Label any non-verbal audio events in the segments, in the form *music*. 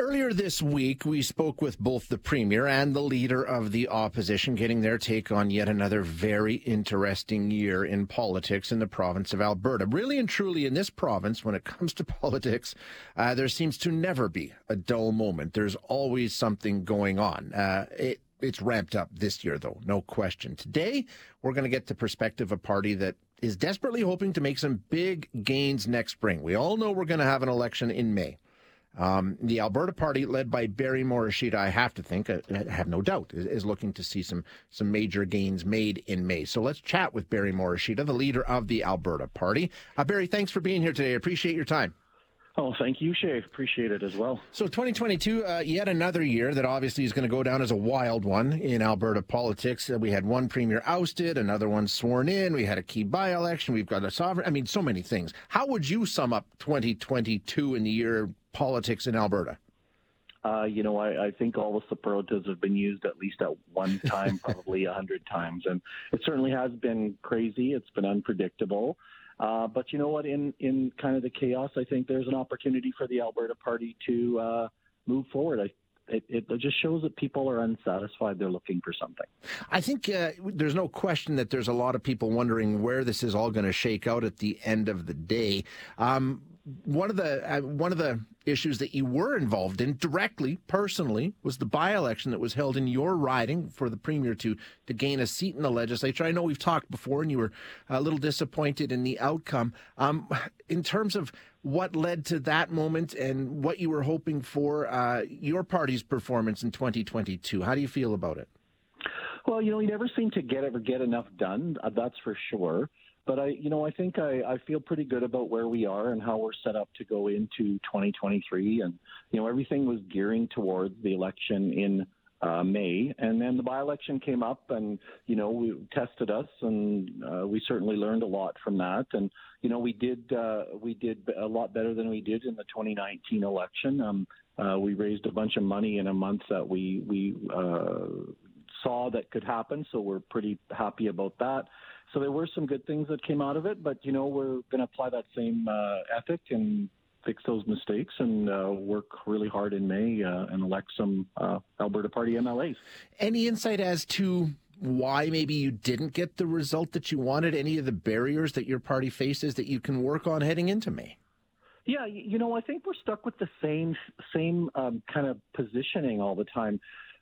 Earlier this week, we spoke with both the Premier and the Leader of the Opposition, getting their take on yet another very interesting year in politics in the province of Alberta. Really and truly, in this province, when it comes to *laughs* politics, uh, there seems to never be a dull moment. There's always something going on. Uh, it, it's ramped up this year, though, no question. Today, we're going to get the perspective of a party that is desperately hoping to make some big gains next spring. We all know we're going to have an election in May. Um, the Alberta Party, led by Barry Morishita, I have to think, I uh, have no doubt, is, is, looking to see some some major gains made in May. So let's chat with Barry Morishita, the leader of the Alberta Party. Uh, Barry, thanks for being here today. I appreciate your time. Oh, thank you, Shay. Appreciate it as well. So, 2022, uh, yet another year that obviously is going to go down as a wild one in Alberta politics. Uh, we had one premier ousted, another one sworn in. We had a key by election. We've got a sovereign. I mean, so many things. How would you sum up 2022 in the year politics in Alberta? Uh, you know, I, I, think all the superlatives have been used at least at one *laughs* time, probably a hundred times, and it certainly has been crazy. It's been unpredictable. Uh, but you know what? In in kind of the chaos, I think there's an opportunity for the Alberta Party to uh, move forward. I it, it, just shows that people are unsatisfied. They're looking for something. I think uh, there's no question that there's a lot of people wondering where this is all going to shake out at the end of the day. Um, one of the uh, one of the issues that you were involved in directly, personally, was the by-election that was held in your riding for the premier to to gain a seat in the legislature. I know we've talked before, and you were a little disappointed in the outcome. Um, in terms of what led to that moment and what you were hoping for uh, your party's performance in 2022, how do you feel about it? Well, you know, you never seem to get ever get enough done. Uh, that's for sure. But I, you know, I think I, I feel pretty good about where we are and how we're set up to go into 2023. And you know, everything was gearing towards the election in uh, May, and then the by-election came up, and you know, we tested us, and uh, we certainly learned a lot from that. And you know, we did uh, we did a lot better than we did in the 2019 election. Um, uh, we raised a bunch of money in a month that we we uh, saw that could happen, so we're pretty happy about that. So there were some good things that came out of it, but you know we're going to apply that same uh, ethic and fix those mistakes and uh, work really hard in May uh, and elect some uh, Alberta Party MLAs. Any insight as to why maybe you didn't get the result that you wanted? Any of the barriers that your party faces that you can work on heading into May? Yeah, you know, I think we're stuck with the same same um, kind of positioning all the time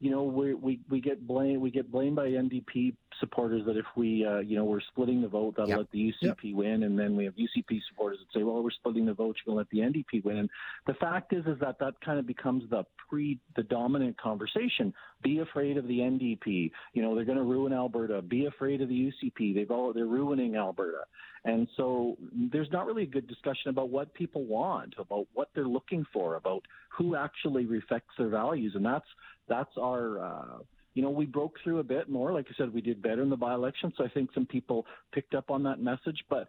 you know, we we we get blamed we get blamed by NDP supporters that if we uh, you know we're splitting the vote that'll yep. let the UCP yep. win, and then we have UCP supporters that say, well, we're splitting the vote, you're going to let the NDP win. And the fact is, is that that kind of becomes the pre the dominant conversation. Be afraid of the NDP. You know, they're going to ruin Alberta. Be afraid of the UCP. They've all they're ruining Alberta. And so there's not really a good discussion about what people want, about what they're looking for, about who actually reflects their values, and that's that's our. Uh, you know, we broke through a bit more. Like I said, we did better in the by-election, so I think some people picked up on that message. But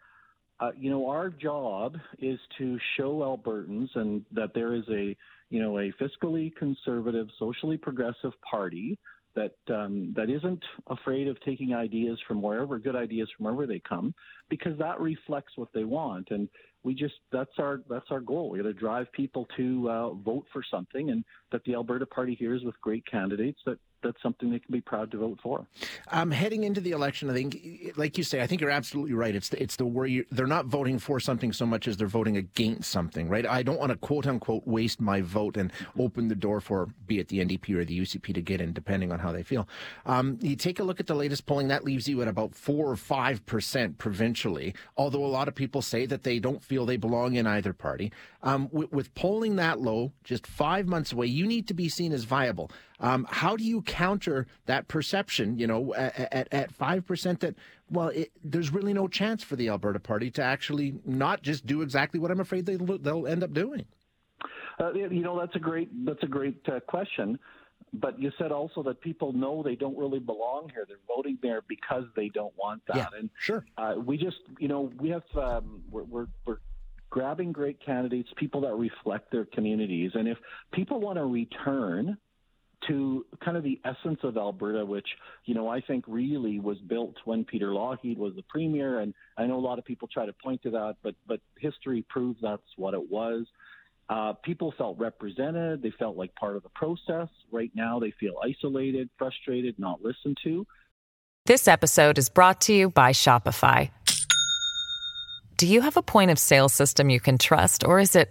uh, you know, our job is to show Albertans and that there is a you know a fiscally conservative, socially progressive party that um, that isn't afraid of taking ideas from wherever good ideas from wherever they come, because that reflects what they want. And we just that's our that's our goal. We got to drive people to uh, vote for something, and that the Alberta Party here is with great candidates that that's something they can be proud to vote for. Um, heading into the election, I think, like you say, I think you're absolutely right. It's the, it's the you, they're not voting for something so much as they're voting against something, right? I don't want to quote unquote waste my vote and open the door for be it the NDP or the UCP to get in, depending on how they feel. Um, you take a look at the latest polling, that leaves you at about four or five percent provincially. Although a lot of people say that they don't feel they belong in either party. Um, with, with polling that low, just five months away, you need to be seen as viable. Um, how do you counter that perception, you know, at, at 5% that, well, it, there's really no chance for the Alberta Party to actually not just do exactly what I'm afraid they, they'll end up doing? Uh, you know, that's a great that's a great uh, question. But you said also that people know they don't really belong here. They're voting there because they don't want that. Yeah, and sure. Uh, we just, you know, we have um, we're, we're, we're grabbing great candidates, people that reflect their communities, and if people want to return to kind of the essence of Alberta, which, you know, I think really was built when Peter Lougheed was the premier. And I know a lot of people try to point to that, but, but history proves that's what it was. Uh, people felt represented. They felt like part of the process. Right now, they feel isolated, frustrated, not listened to. This episode is brought to you by Shopify. Do you have a point of sale system you can trust, or is it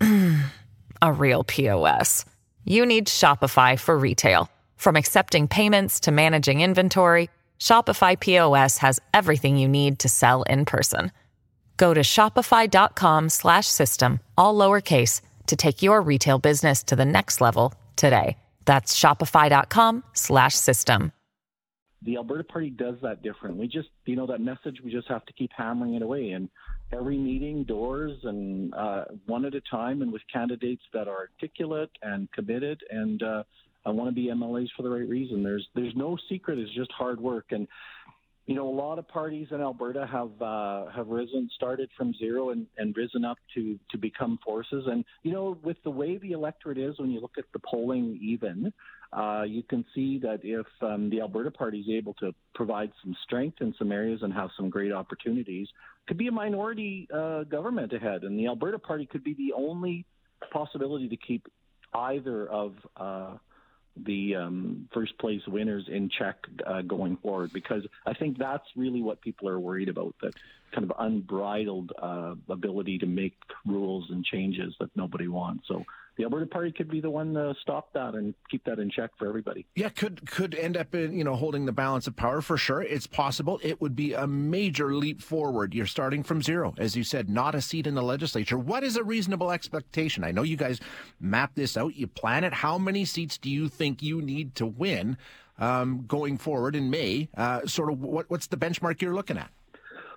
*clears throat* a real POS? You need Shopify for retail. From accepting payments to managing inventory, Shopify POS has everything you need to sell in person. Go to shopify.com slash system, all lowercase to take your retail business to the next level today. That's shopify.com slash system. The Alberta Party does that different. We just, you know, that message. We just have to keep hammering it away, and every meeting, doors, and uh, one at a time, and with candidates that are articulate and committed, and uh, I want to be MLAs for the right reason. There's there's no secret. It's just hard work, and you know, a lot of parties in Alberta have uh, have risen, started from zero, and, and risen up to to become forces. And you know, with the way the electorate is, when you look at the polling, even uh, you can see that if um, the Alberta Party is able to provide some strength in some areas and have some great opportunities, could be a minority uh, government ahead, and the Alberta Party could be the only possibility to keep either of uh, the um, first place winners in check uh, going forward because I think that's really what people are worried about that kind of unbridled uh, ability to make rules and changes that nobody wants. So the Alberta Party could be the one to stop that and keep that in check for everybody. Yeah, could could end up in you know holding the balance of power for sure. It's possible. It would be a major leap forward. You're starting from zero, as you said, not a seat in the legislature. What is a reasonable expectation? I know you guys map this out, you plan it. How many seats do you think you need to win um, going forward in May? Uh, sort of what, what's the benchmark you're looking at?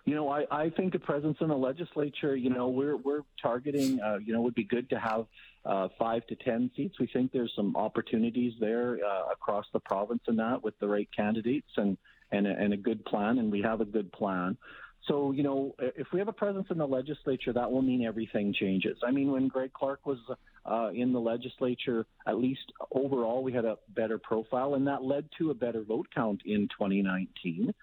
You know, I, I think a presence in the legislature, you know, we're we're targeting, uh, you know, it would be good to have uh, five to ten seats. We think there's some opportunities there uh, across the province in that with the right candidates and and a, and a good plan, and we have a good plan. So, you know, if we have a presence in the legislature, that will mean everything changes. I mean, when Greg Clark was uh, in the legislature, at least overall, we had a better profile, and that led to a better vote count in 2019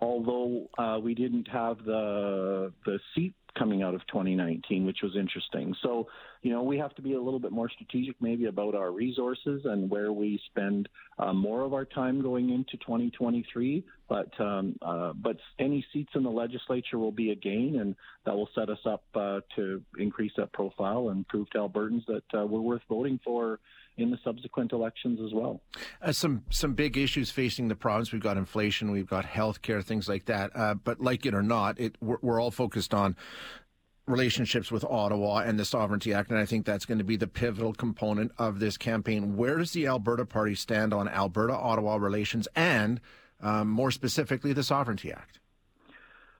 although uh, we didn't have the the seat coming out of 2019, which was interesting. So, you know, we have to be a little bit more strategic maybe about our resources and where we spend uh, more of our time going into 2023. But um, uh, but any seats in the legislature will be a gain, and that will set us up uh, to increase that profile and prove to Albertans that uh, we're worth voting for in the subsequent elections as well. Uh, some some big issues facing the province. We've got inflation, we've got health care, things like that. Uh, but like it or not, it we're, we're all focused on relationships with Ottawa and the Sovereignty Act, and I think that's going to be the pivotal component of this campaign. Where does the Alberta Party stand on Alberta Ottawa relations and, um, more specifically, the Sovereignty Act?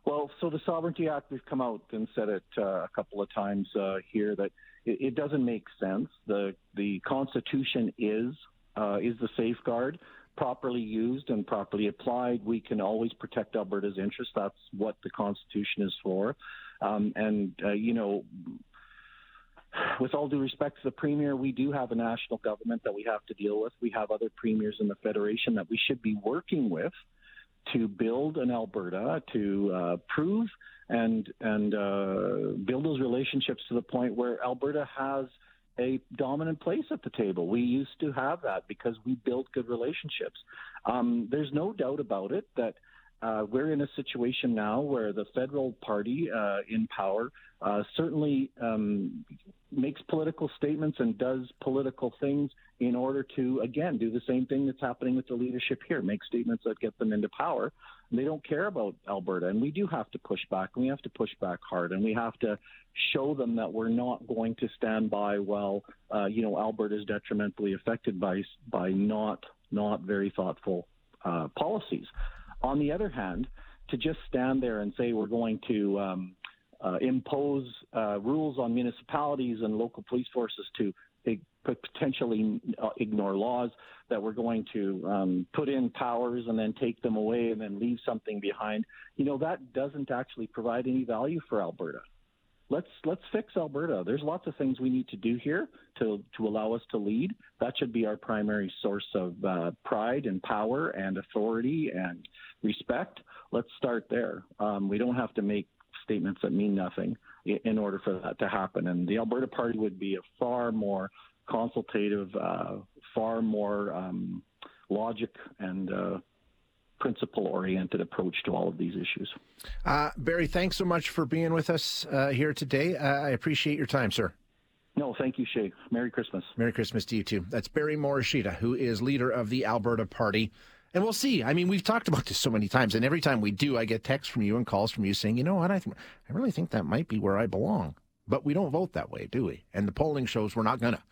Well, so the Sovereignty Act, we've come out and said it uh, a couple of times uh, here that it, it doesn't make sense. The the Constitution is uh, is the safeguard. Properly used and properly applied, we can always protect Alberta's interests. That's what the Constitution is for. Um, and uh, you know, with all due respect to the premier, we do have a national government that we have to deal with. We have other premiers in the federation that we should be working with to build an Alberta to uh, prove and and uh, build those relationships to the point where Alberta has a dominant place at the table. We used to have that because we built good relationships. Um, there's no doubt about it that uh, we're in a situation now where the federal party uh, in power uh, certainly um, makes political statements and does political things in order to, again, do the same thing that's happening with the leadership here, make statements that get them into power. They don't care about Alberta, and we do have to push back, and we have to push back hard, and we have to show them that we're not going to stand by while, uh, you know, Alberta is detrimentally affected by by not not very thoughtful uh, policies. On the other hand, to just stand there and say we're going to um, uh, impose uh, rules on municipalities and local police forces to potentially uh, ignore laws, that we're going to um, put in powers and then take them away and then leave something behind. You know, that doesn't actually provide any value for Alberta. Let's let's fix Alberta. There's lots of things we need to do here to to allow us to lead. That should be our primary source of uh, pride and power and authority and respect. Let's start there. Um, we don't have to make statements that mean nothing in order for that to happen. And the Alberta Party would be a far more consultative, uh, far more um, logic and uh, principle oriented approach to all of these issues. Uh, Barry, thanks so much for being with us uh, here today. Uh, I appreciate your time, sir. No, thank you, Shay. Merry Christmas. Merry Christmas to you too. That's Barry Morishita, who is leader of the Alberta Party. And we'll see. I mean, we've talked about this so many times, and every time we do, I get texts from you and calls from you saying, "You know what? I th- I really think that might be where I belong." But we don't vote that way, do we? And the polling shows we're not gonna.